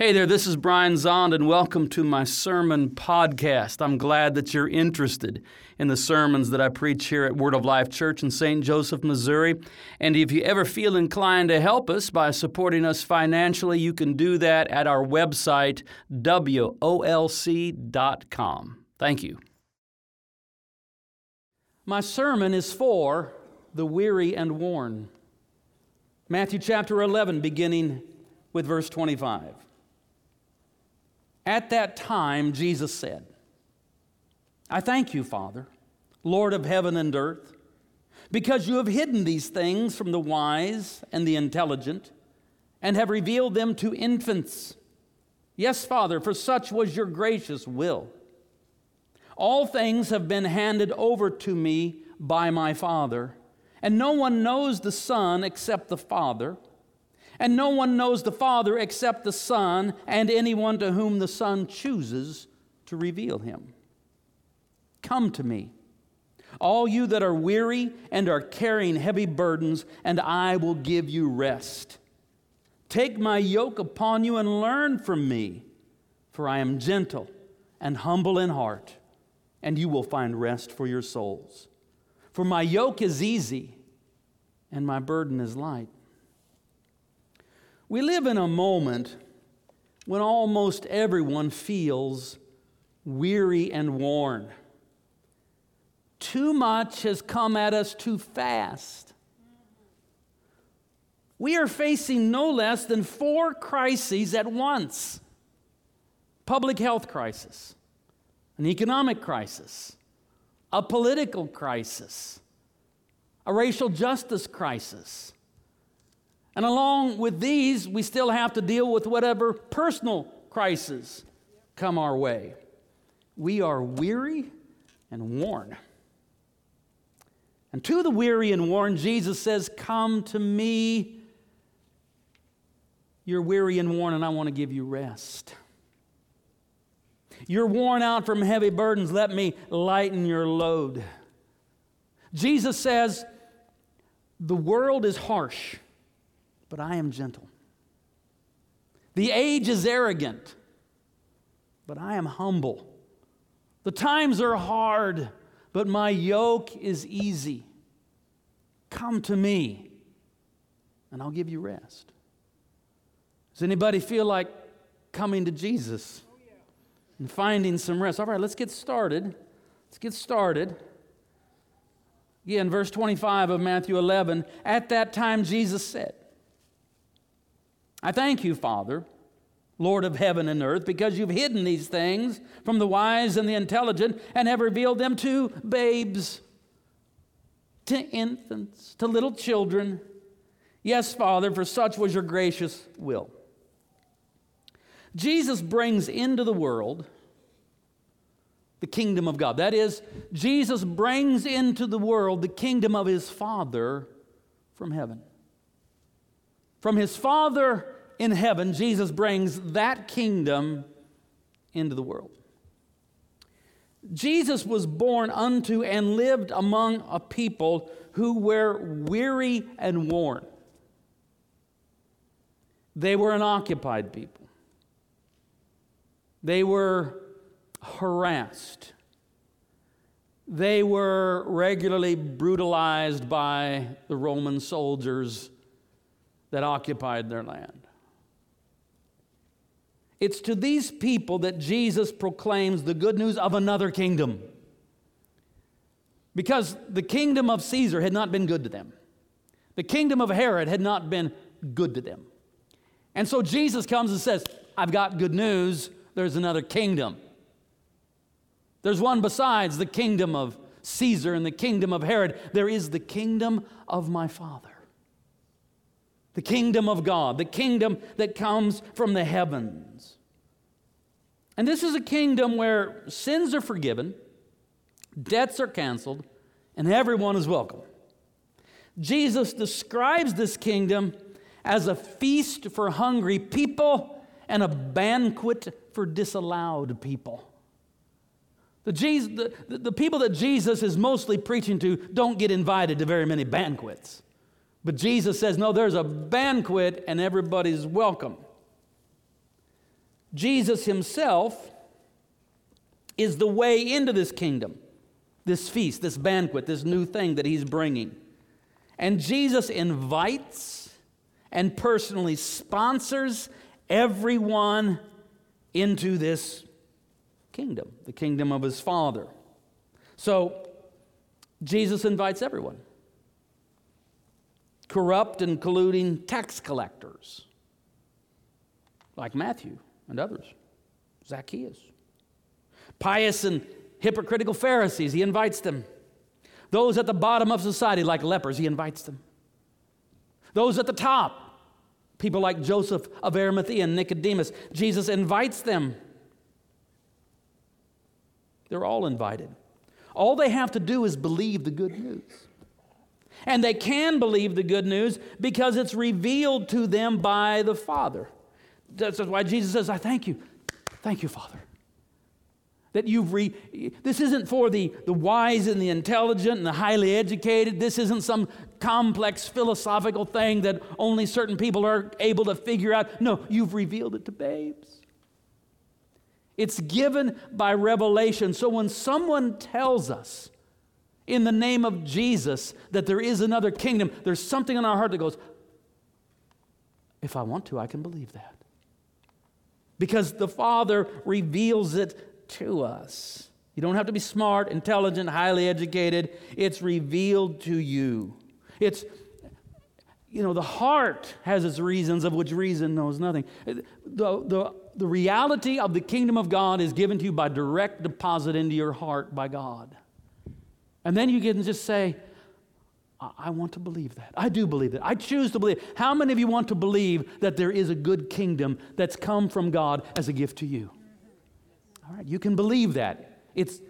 Hey there, this is Brian Zahnd, and welcome to my sermon podcast. I'm glad that you're interested in the sermons that I preach here at Word of Life Church in St. Joseph, Missouri. And if you ever feel inclined to help us by supporting us financially, you can do that at our website, wolc.com. Thank you. My sermon is for the weary and worn. Matthew chapter 11, beginning with verse 25. At that time, Jesus said, I thank you, Father, Lord of heaven and earth, because you have hidden these things from the wise and the intelligent and have revealed them to infants. Yes, Father, for such was your gracious will. All things have been handed over to me by my Father, and no one knows the Son except the Father and no one knows the Father except the Son and anyone to whom the Son chooses to reveal him. Come to me, all you that are weary and are carrying heavy burdens, and I will give you rest. Take my yoke upon you and learn from me, for I am gentle and humble in heart, and you will find rest for your souls. For my yoke is easy and my burden is light. We live in a moment when almost everyone feels weary and worn. Too much has come at us too fast. We are facing no less than four crises at once public health crisis, an economic crisis, a political crisis, a racial justice crisis and along with these, we still have to deal with whatever personal crises come our way. We are weary and worn. And to the weary and worn, Jesus says, Come to me. You're weary and worn, and I want to give you rest. You're worn out from heavy burdens. Let me lighten your load. Jesus says, The world is harsh but I am gentle. The age is arrogant, but I am humble. The times are hard, but my yoke is easy. Come to me, and I'll give you rest. Does anybody feel like coming to Jesus and finding some rest? All right, let's get started. Let's get started. Again, verse 25 of Matthew 11. At that time, Jesus said, I thank you, Father, Lord of heaven and earth, because you've hidden these things from the wise and the intelligent and have revealed them to babes, to infants, to little children. Yes, Father, for such was your gracious will. Jesus brings into the world the kingdom of God. That is, Jesus brings into the world the kingdom of his Father from heaven. From his Father in heaven, Jesus brings that kingdom into the world. Jesus was born unto and lived among a people who were weary and worn. They were an occupied people. They were harassed. They were regularly brutalized by the Roman soldiers that occupied their land. It's to these people that Jesus proclaims the good news of another kingdom. Because the kingdom of Caesar had not been good to them, the kingdom of Herod had not been good to them. And so Jesus comes and says, I've got good news. There's another kingdom. There's one besides the kingdom of Caesar and the kingdom of Herod. There is the kingdom of my Father the kingdom of God, the kingdom that comes from the heavens. And this is a kingdom where sins are forgiven, debts are canceled, and everyone is welcome. Jesus describes this kingdom as a feast for hungry people and a banquet for disallowed people. The, Jesus, the, the people that Jesus is mostly preaching to don't get invited to very many banquets. But Jesus says, no, there's a banquet and everybody's welcome. Jesus himself is the way into this kingdom, this feast, this banquet, this new thing that he's bringing. And Jesus invites and personally sponsors everyone into this kingdom, the kingdom of his Father. So, Jesus invites everyone corrupt and colluding tax collectors like Matthew and others, Zacchaeus. Pious and hypocritical Pharisees, he invites them. Those at the bottom of society, like lepers, he invites them. Those at the top, people like Joseph of Arimathea and Nicodemus, Jesus invites them. They're all invited. All they have to do is believe the good news. And they can believe the good news because it's revealed to them by the Father. That's why Jesus says, I thank you. Thank you, Father. That you've re. This isn't for the, the wise and the intelligent and the highly educated. This isn't some complex philosophical thing that only certain people are able to figure out. No, you've revealed it to babes. It's given by revelation. So when someone tells us in the name of Jesus that there is another kingdom, there's something in our heart that goes, if I want to, I can believe that because the Father reveals it to us. You don't have to be smart, intelligent, highly educated. It's revealed to you. It's, you know, the heart has its reasons, of which reason knows nothing. The, the, the reality of the kingdom of God is given to you by direct deposit into your heart by God. And then you can just say, I want to believe that. I do believe that. I choose to believe. How many of you want to believe that there is a good kingdom that's come from God as a gift to you? All right, you can believe that. It's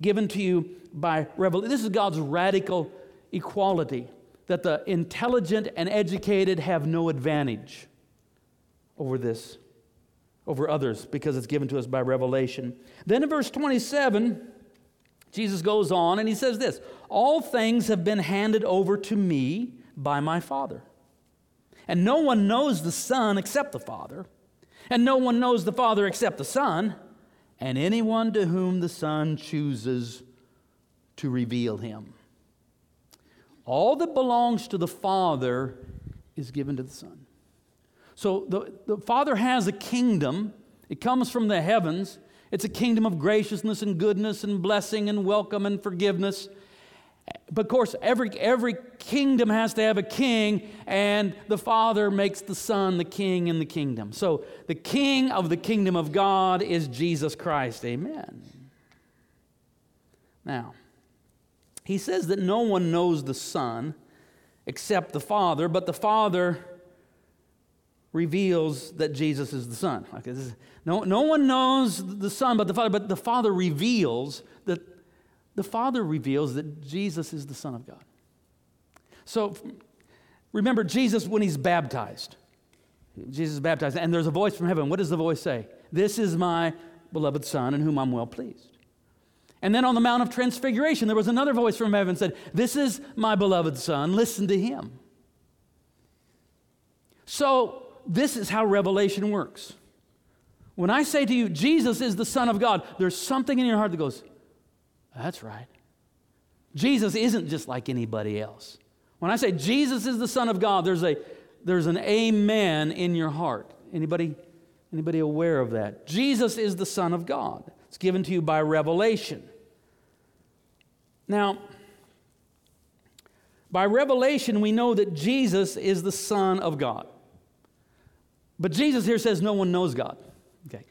given to you by revelation. This is God's radical equality that the intelligent and educated have no advantage over this, over others, because it's given to us by revelation. Then in verse 27, Jesus goes on and he says this All things have been handed over to me by my Father. And no one knows the Son except the Father, and no one knows the Father except the Son, and anyone to whom the Son chooses to reveal him. All that belongs to the Father is given to the Son. So the, the Father has a kingdom, it comes from the heavens. It's a kingdom of graciousness and goodness and blessing and welcome and forgiveness. But of course, every, every kingdom has to have a king, and the Father makes the Son the king in the kingdom. So the king of the kingdom of God is Jesus Christ. Amen. Now, he says that no one knows the Son except the Father, but the Father reveals that Jesus is the Son. Is, no, no one knows the Son but the Father, but the Father reveals that the Father reveals that Jesus is the Son of God. So remember Jesus when he's baptized. Jesus is baptized, and there's a voice from heaven. What does the voice say? This is my beloved Son in whom I'm well pleased. And then on the Mount of Transfiguration, there was another voice from heaven said, This is my beloved Son, listen to him. So this is how revelation works. When I say to you, Jesus is the Son of God, there's something in your heart that goes, That's right. Jesus isn't just like anybody else. When I say Jesus is the Son of God, there's, a, there's an amen in your heart. Anybody, anybody aware of that? Jesus is the Son of God. It's given to you by revelation. Now, by revelation, we know that Jesus is the Son of God. But Jesus here says no one knows God. Okay.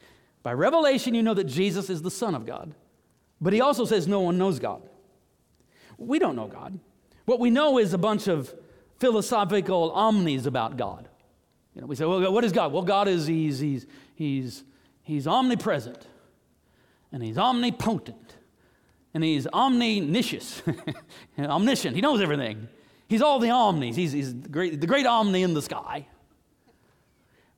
By revelation, you know that Jesus is the Son of God. But he also says no one knows God. We don't know God. What we know is a bunch of philosophical omnis about God. You know, we say, well, what is God? Well, God is he's, he's, he's, he's omnipresent, and he's omnipotent, and he's omniscient, omniscient. He knows everything. He's all the omnis. He's, he's the, great, the great omni in the sky.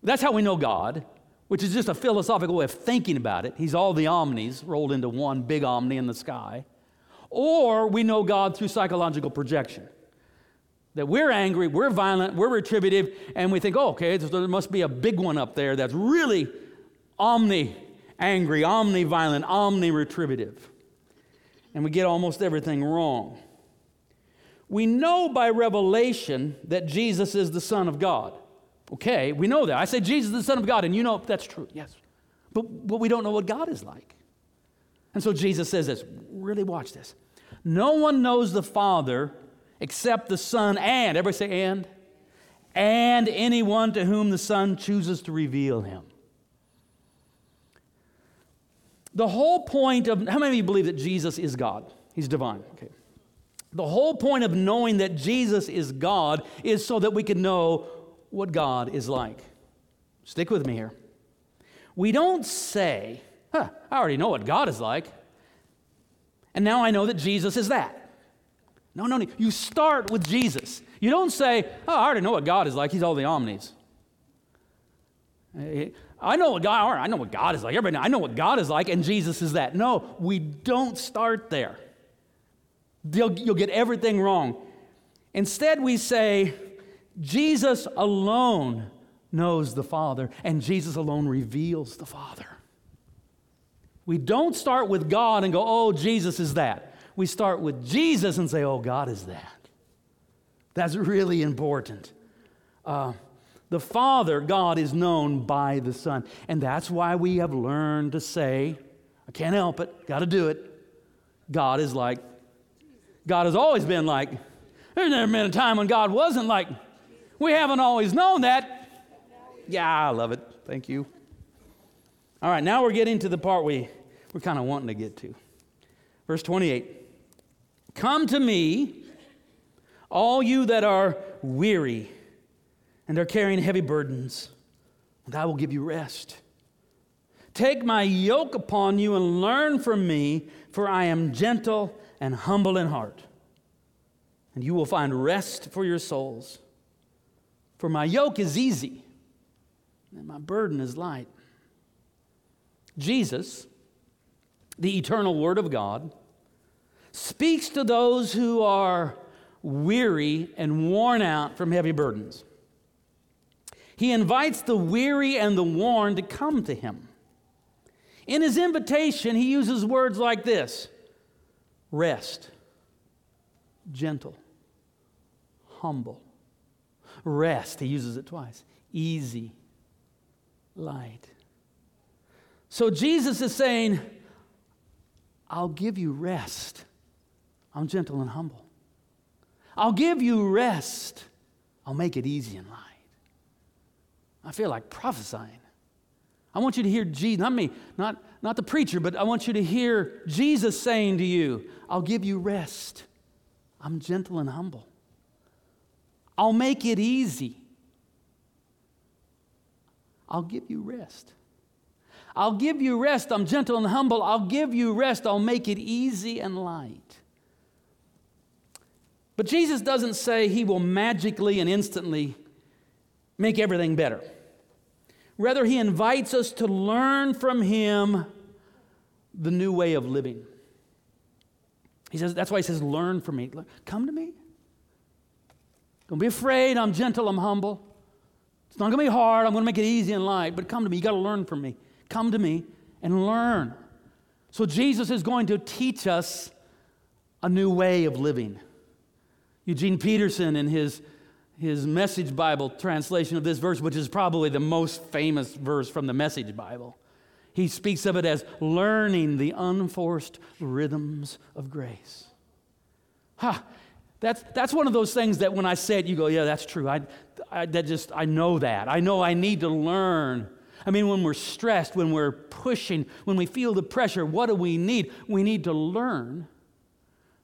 That's how we know God, which is just a philosophical way of thinking about it. He's all the omnis rolled into one big omni in the sky. Or we know God through psychological projection. That we're angry, we're violent, we're retributive, and we think, oh, okay, there must be a big one up there that's really omni angry, omni violent, omni retributive. And we get almost everything wrong. We know by revelation that Jesus is the Son of God. Okay, we know that. I say Jesus is the Son of God, and you know that's true, yes. But, but we don't know what God is like. And so Jesus says this really watch this. No one knows the Father except the Son and, everybody say and, and anyone to whom the Son chooses to reveal him. The whole point of, how many of you believe that Jesus is God? He's divine. Okay. The whole point of knowing that Jesus is God is so that we can know what God is like. Stick with me here. We don't say, huh, I already know what God is like, and now I know that Jesus is that. No, no, no. You start with Jesus. You don't say, oh, I already know what God is like. He's all the omnis. Eh, I know what God, I know what God is like. Everybody, I know what God is like, and Jesus is that. No, we don't start there. You'll, you'll get everything wrong. Instead, we say, Jesus alone knows the Father, and Jesus alone reveals the Father. We don't start with God and go, oh, Jesus is that. We start with Jesus and say, oh, God is that. That's really important. Uh, the Father, God, is known by the Son. And that's why we have learned to say, I can't help it, got to do it. God is like, God has always been like. There's never been a time when God wasn't like. We haven't always known that. Yeah, I love it. Thank you. All right, now we're getting to the part we, we're kind of wanting to get to. Verse 28 Come to me, all you that are weary and are carrying heavy burdens, and I will give you rest. Take my yoke upon you and learn from me, for I am gentle and humble in heart, and you will find rest for your souls. For my yoke is easy, and my burden is light. Jesus, the eternal Word of God, speaks to those who are weary and worn out from heavy burdens. He invites the weary and the worn to come to him. In his invitation, he uses words like this rest, gentle, humble. Rest, he uses it twice. Easy, light. So Jesus is saying, I'll give you rest. I'm gentle and humble. I'll give you rest. I'll make it easy and light. I feel like prophesying. I want you to hear Jesus, not me, not, not the preacher, but I want you to hear Jesus saying to you, I'll give you rest. I'm gentle and humble. I'll make it easy. I'll give you rest. I'll give you rest. I'm gentle and humble. I'll give you rest. I'll make it easy and light. But Jesus doesn't say he will magically and instantly make everything better. Rather, he invites us to learn from him the new way of living. He says, that's why he says, learn from me. Come to me. Don't be afraid. I'm gentle. I'm humble. It's not going to be hard. I'm going to make it easy and light, but come to me. You got to learn from me. Come to me and learn. So Jesus is going to teach us a new way of living. Eugene Peterson, in his his Message Bible translation of this verse, which is probably the most famous verse from the Message Bible. He speaks of it as learning the unforced rhythms of grace. Ha! That's, that's one of those things that when I say it, you go, yeah, that's true. I, I, that just, I know that. I know I need to learn. I mean, when we're stressed, when we're pushing, when we feel the pressure, what do we need? We need to learn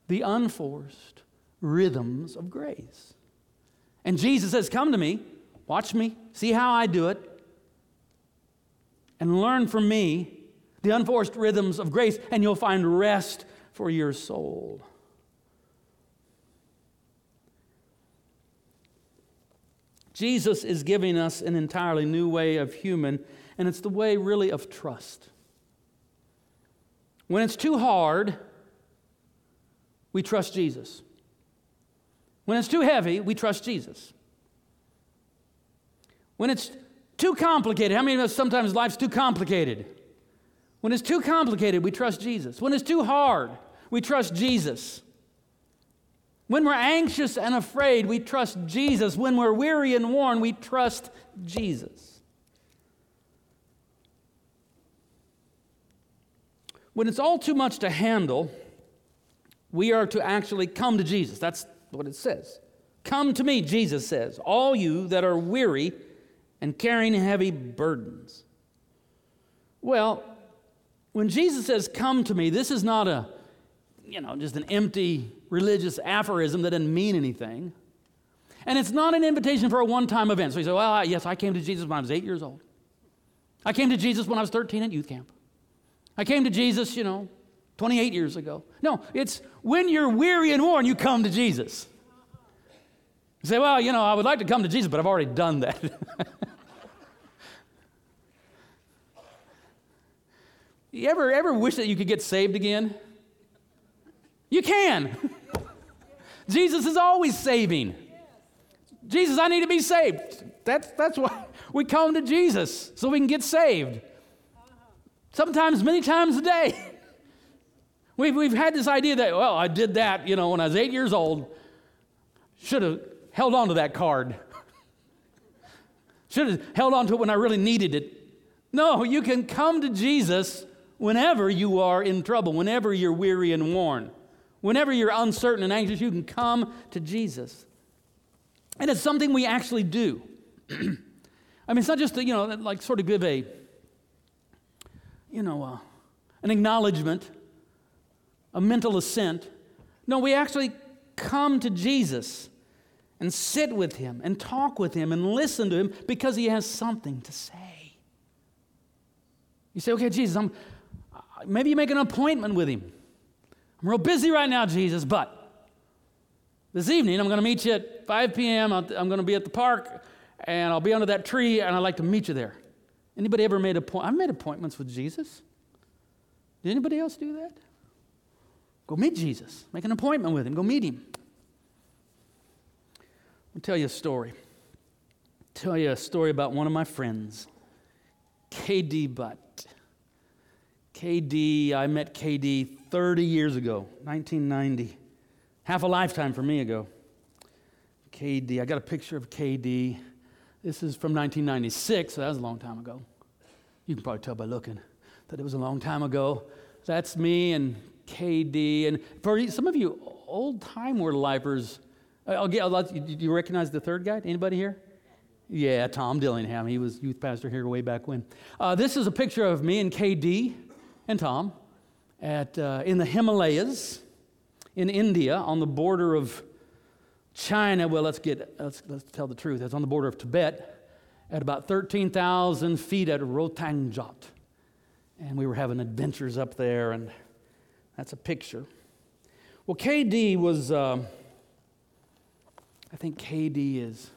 the unforced rhythms of grace. And Jesus says, Come to me, watch me, see how I do it, and learn from me the unforced rhythms of grace, and you'll find rest for your soul. Jesus is giving us an entirely new way of human, and it's the way really of trust. When it's too hard, we trust Jesus. When it's too heavy, we trust Jesus. When it's too complicated. How many of us sometimes life's too complicated? When it's too complicated, we trust Jesus. When it's too hard, we trust Jesus. When we're anxious and afraid, we trust Jesus. When we're weary and worn, we trust Jesus. When it's all too much to handle, we are to actually come to Jesus. That's what it says. Come to me, Jesus says, all you that are weary and carrying heavy burdens. Well, when Jesus says, Come to me, this is not a, you know, just an empty religious aphorism that doesn't mean anything. And it's not an invitation for a one time event. So you say, Well, yes, I came to Jesus when I was eight years old. I came to Jesus when I was 13 at youth camp. I came to Jesus, you know, 28 years ago. No, it's when you're weary and worn, you come to Jesus. You say, Well, you know, I would like to come to Jesus, but I've already done that. you ever, ever wish that you could get saved again? You can. Jesus is always saving. Jesus, I need to be saved. That's, that's why we come to Jesus, so we can get saved. Sometimes, many times a day. We've, we've had this idea that, well, I did that, you know, when I was eight years old. Should have held on to that card. Should have held on to it when I really needed it. No, you can come to Jesus whenever you are in trouble, whenever you're weary and worn. Whenever you're uncertain and anxious, you can come to Jesus. And it's something we actually do. I mean, it's not just, you know, like sort of give a, you know, uh, an acknowledgement, a mental assent. No, we actually come to Jesus and sit with him and talk with him and listen to him because he has something to say. You say, okay, Jesus, I'm, maybe you make an appointment with him. I'm real busy right now, Jesus, but this evening I'm going to meet you at 5 p.m. I'm going to be at the park and I'll be under that tree and I'd like to meet you there. Anybody ever made a point? I've made appointments with Jesus. Did anybody else do that? Go meet Jesus. Make an appointment with him. Go meet him. I'll tell you a story. I'll tell you a story about one of my friends, KD Butt. KD, I met KD 30 years ago, 1990. Half a lifetime for me ago. KD, I got a picture of KD. This is from 1996, so that was a long time ago. You can probably tell by looking that it was a long time ago. That's me and KD. And for some of you old time word lifers, I'll get, do you recognize the third guy? Anybody here? Yeah, Tom Dillingham. He was youth pastor here way back when. Uh, this is a picture of me and KD and Tom at, uh, in the Himalayas in India on the border of China. Well, let's, get, let's, let's tell the truth. It's on the border of Tibet at about 13,000 feet at Rohtangjot. And we were having adventures up there, and that's a picture. Well, KD was, uh, I think KD is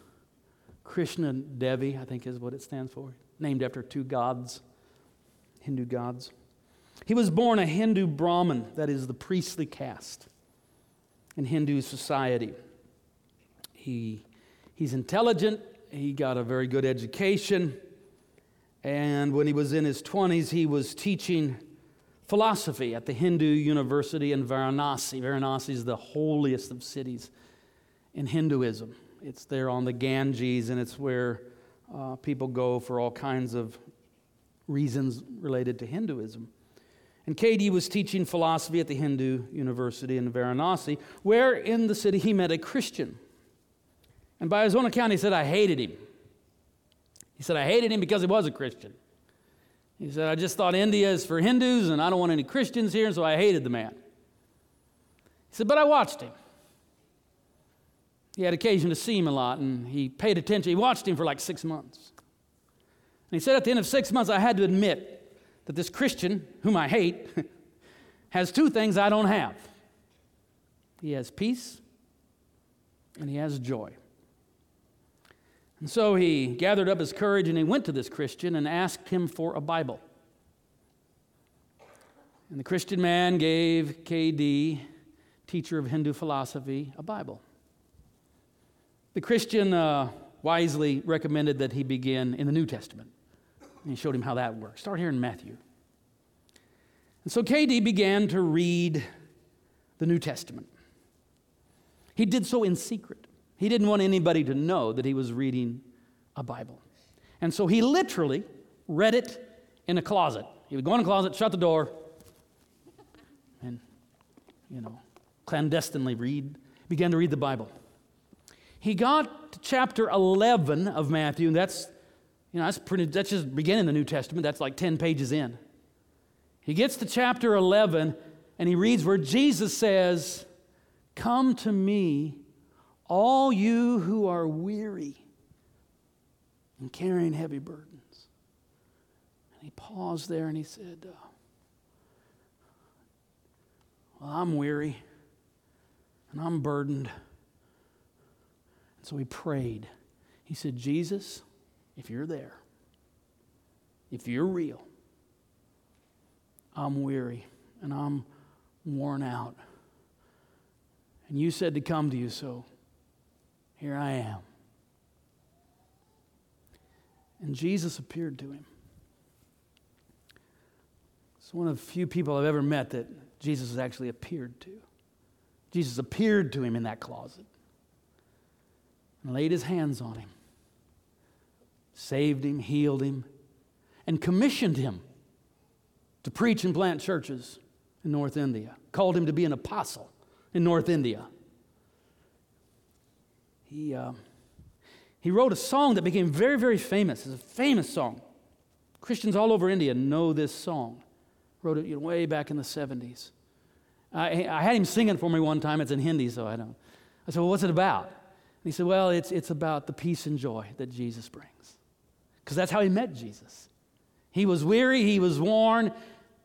Krishna Devi, I think is what it stands for, named after two gods, Hindu gods. He was born a Hindu Brahmin, that is the priestly caste in Hindu society. He, he's intelligent, he got a very good education, and when he was in his 20s, he was teaching philosophy at the Hindu University in Varanasi. Varanasi is the holiest of cities in Hinduism. It's there on the Ganges, and it's where uh, people go for all kinds of reasons related to Hinduism. And KD was teaching philosophy at the Hindu University in Varanasi, where in the city he met a Christian. And by his own account, he said, I hated him. He said, I hated him because he was a Christian. He said, I just thought India is for Hindus and I don't want any Christians here, and so I hated the man. He said, but I watched him. He had occasion to see him a lot, and he paid attention. He watched him for like six months. And he said, at the end of six months, I had to admit that this Christian, whom I hate, has two things I don't have he has peace and he has joy. And so he gathered up his courage and he went to this Christian and asked him for a Bible. And the Christian man gave KD, teacher of Hindu philosophy, a Bible. The Christian uh, wisely recommended that he begin in the New Testament. And he showed him how that works. Start here in Matthew. And so KD began to read the New Testament. He did so in secret. He didn't want anybody to know that he was reading a Bible. And so he literally read it in a closet. He would go in a closet, shut the door, and, you know, clandestinely read, began to read the Bible. He got to chapter 11 of Matthew, and that's, you know, that's that's just beginning the New Testament. That's like 10 pages in. He gets to chapter 11, and he reads where Jesus says, Come to me, all you who are weary and carrying heavy burdens. And he paused there and he said, uh, Well, I'm weary and I'm burdened. And so he prayed. He said, Jesus, if you're there, if you're real, I'm weary and I'm worn out. And you said to come to you, so here I am. And Jesus appeared to him. It's one of the few people I've ever met that Jesus has actually appeared to. Jesus appeared to him in that closet and laid his hands on him, saved him, healed him, and commissioned him to preach and plant churches in North India, called him to be an apostle in North India. He, uh, he wrote a song that became very, very famous. It's a famous song. Christians all over India know this song. Wrote it you know, way back in the 70s. I, I had him singing for me one time. It's in Hindi, so I don't. I said, Well, what's it about? And he said, Well, it's, it's about the peace and joy that Jesus brings. Because that's how he met Jesus. He was weary, he was worn.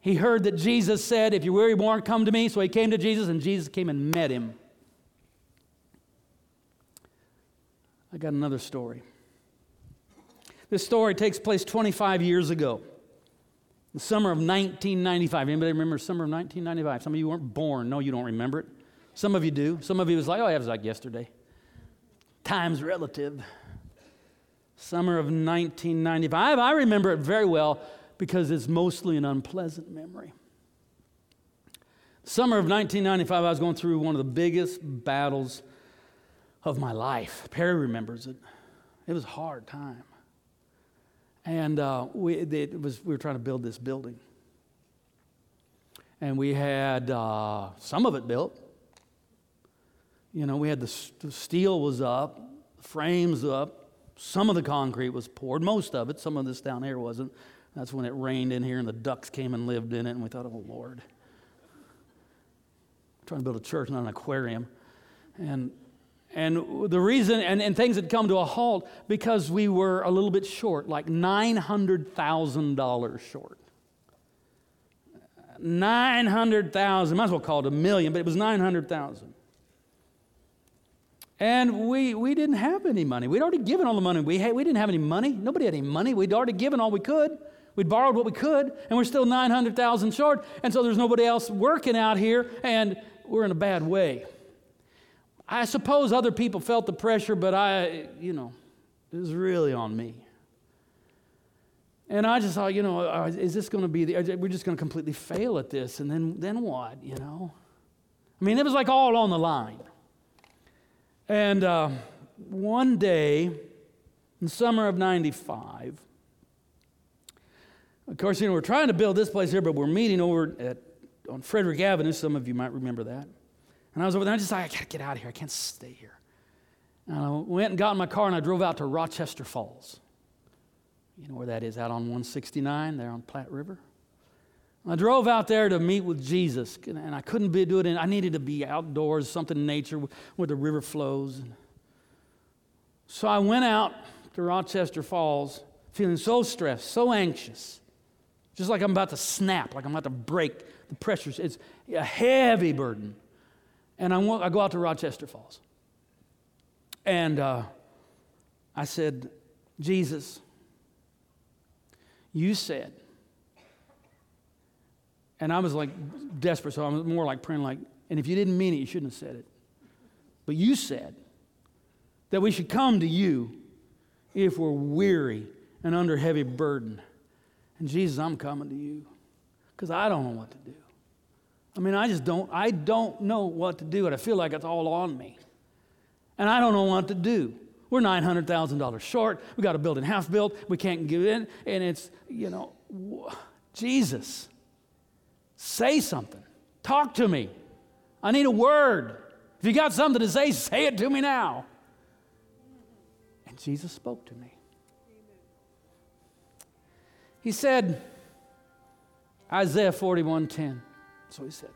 He heard that Jesus said, If you're weary, worn, come to me. So he came to Jesus, and Jesus came and met him. I got another story. This story takes place 25 years ago. The summer of 1995. Anybody remember summer of 1995? Some of you weren't born. No, you don't remember it. Some of you do. Some of you was like, oh, yeah, it was like yesterday. Time's relative. Summer of 1995. I remember it very well because it's mostly an unpleasant memory. Summer of 1995, I was going through one of the biggest battles of my life. Perry remembers it. It was a hard time. And uh, we, it was, we were trying to build this building. And we had uh, some of it built. You know, we had the, the steel was up, frames up, some of the concrete was poured, most of it. Some of this down here wasn't. That's when it rained in here and the ducks came and lived in it, and we thought, oh, Lord. Trying to build a church, not an aquarium. And and the reason, and, and things had come to a halt because we were a little bit short, like $900,000 short. 900,000, might as well call it a million, but it was 900,000. And we, we didn't have any money. We'd already given all the money we had. We didn't have any money. Nobody had any money. We'd already given all we could. We'd borrowed what we could, and we're still 900,000 short. And so there's nobody else working out here, and we're in a bad way. I suppose other people felt the pressure, but I, you know, it was really on me. And I just thought, you know, uh, is this going to be the, we're just going to completely fail at this, and then, then what, you know? I mean, it was like all on the line. And uh, one day, in summer of 95, of course, you know, we're trying to build this place here, but we're meeting over at, on Frederick Avenue. Some of you might remember that. And I was over there, I just like, I gotta get out of here. I can't stay here. And I went and got in my car and I drove out to Rochester Falls. You know where that is, out on 169, there on Platte River. I drove out there to meet with Jesus, and I couldn't be, do it. I needed to be outdoors, something in nature where the river flows. So I went out to Rochester Falls, feeling so stressed, so anxious, just like I'm about to snap, like I'm about to break the pressure. It's a heavy burden. And I, want, I go out to Rochester Falls. And uh, I said, Jesus, you said, and I was like desperate, so I was more like praying, like, and if you didn't mean it, you shouldn't have said it. But you said that we should come to you if we're weary and under heavy burden. And Jesus, I'm coming to you because I don't know what to do. I mean, I just don't, I don't know what to do, and I feel like it's all on me. And I don't know what to do. We're $900,000 short. We got a building half built. We can't give in. And it's, you know, Jesus, say something. Talk to me. I need a word. If you got something to say, say it to me now. And Jesus spoke to me. He said, Isaiah 41:10. That's what he said.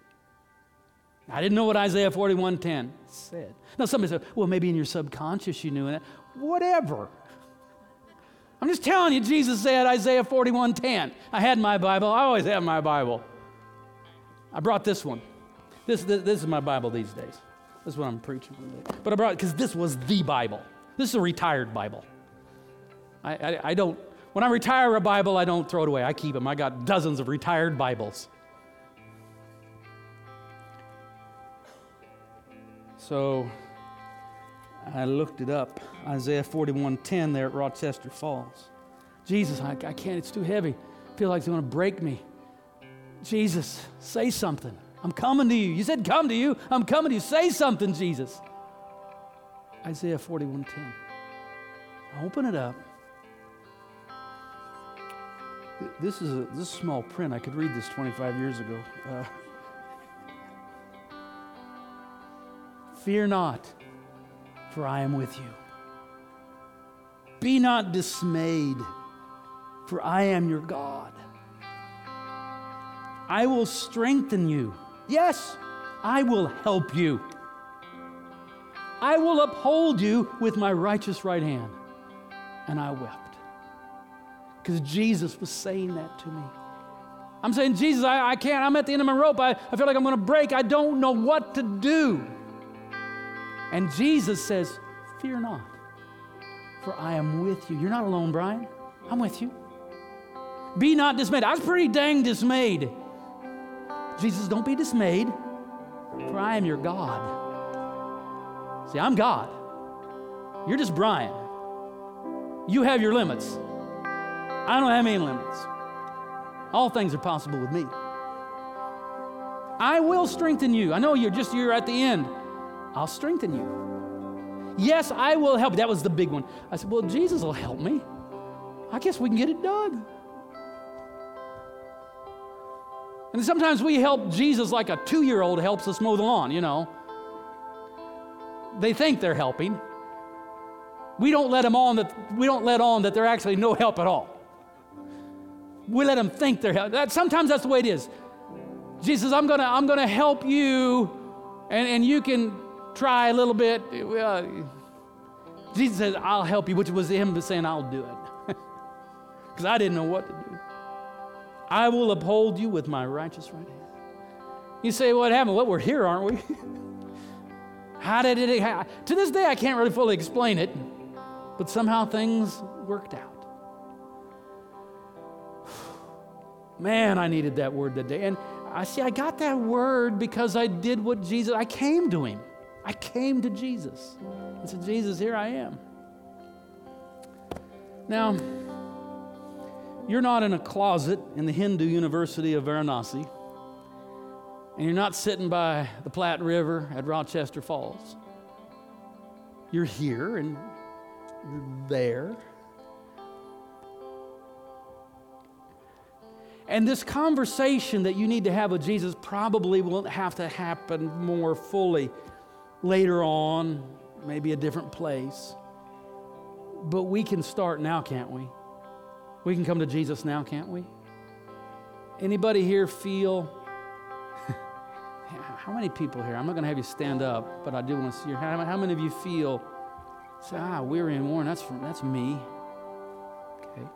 I didn't know what Isaiah 41:10 said. Now somebody said, well, maybe in your subconscious you knew that. Whatever. I'm just telling you, Jesus said Isaiah 41:10. I had my Bible. I always have my Bible. I brought this one. This, this, this is my Bible these days. This is what I'm preaching. But I brought because this was the Bible. This is a retired Bible. I, I, I don't, when I retire a Bible, I don't throw it away. I keep them. I got dozens of retired Bibles. So I looked it up. Isaiah 41:10 there at Rochester Falls. Jesus, I, I can't, it's too heavy. I feel like it's going to break me. Jesus, say something. I'm coming to you. You said come to you. I'm coming to you. Say something, Jesus. Isaiah 41:10. Open it up. This is a this small print. I could read this 25 years ago. Uh, Fear not, for I am with you. Be not dismayed, for I am your God. I will strengthen you. Yes, I will help you. I will uphold you with my righteous right hand. And I wept. Because Jesus was saying that to me. I'm saying, Jesus, I, I can't. I'm at the end of my rope. I, I feel like I'm going to break. I don't know what to do. And Jesus says, Fear not, for I am with you. You're not alone, Brian. I'm with you. Be not dismayed. I was pretty dang dismayed. Jesus, don't be dismayed, for I am your God. See, I'm God. You're just Brian. You have your limits. I don't have any limits. All things are possible with me. I will strengthen you. I know you're just you're at the end. I'll strengthen you. Yes, I will help. That was the big one. I said, Well, Jesus will help me. I guess we can get it done. And sometimes we help Jesus like a two year old helps us mow the lawn, you know. They think they're helping. We don't let them on that we don't let on that they're actually no help at all. We let them think they're help. That, sometimes that's the way it is. Jesus, I'm gonna I'm gonna help you, and, and you can try a little bit. Jesus says, I'll help you, which was him saying, I'll do it. Because I didn't know what to do. I will uphold you with my righteous right hand. You say, What happened? Well, we're here, aren't we? how did it happen? To this day, I can't really fully explain it, but somehow things worked out. Man, I needed that word that day. And I see, I got that word because I did what Jesus, I came to him. I came to Jesus and said, Jesus, here I am. Now, you're not in a closet in the Hindu University of Varanasi, and you're not sitting by the Platte River at Rochester Falls. You're here and you're there. And this conversation that you need to have with Jesus probably won't have to happen more fully later on, maybe a different place. But we can start now, can't we? We can come to Jesus now, can't we? Anybody here feel how many people here? I'm not going to have you stand up, but I do want to see your how, how many of you feel say, ah, weary and worn? That's from, that's me. Okay.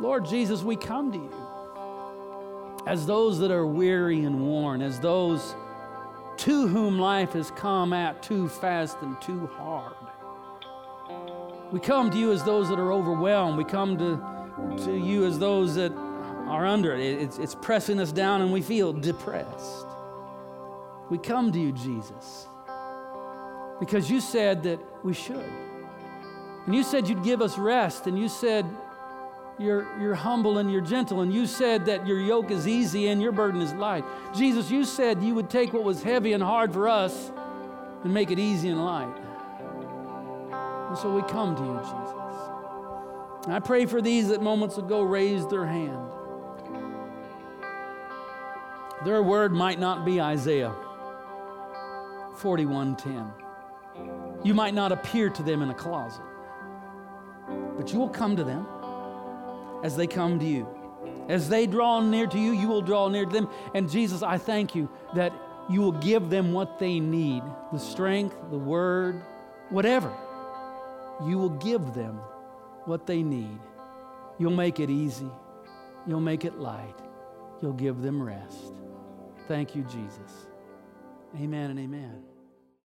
Lord Jesus, we come to you as those that are weary and worn, as those to whom life has come at too fast and too hard. We come to you as those that are overwhelmed. We come to, to you as those that are under it. It's, it's pressing us down and we feel depressed. We come to you, Jesus. because you said that we should. And you said you'd give us rest, and you said you're, you're humble and you're gentle, and you said that your yoke is easy and your burden is light. Jesus, you said you would take what was heavy and hard for us and make it easy and light. And so we come to you, Jesus. And I pray for these that moments ago raised their hand. Their word might not be Isaiah 41:10. You might not appear to them in a closet, but you will come to them as they come to you. As they draw near to you, you will draw near to them. And Jesus, I thank you that you will give them what they need the strength, the word, whatever. You will give them what they need. You'll make it easy, you'll make it light, you'll give them rest. Thank you, Jesus. Amen and amen.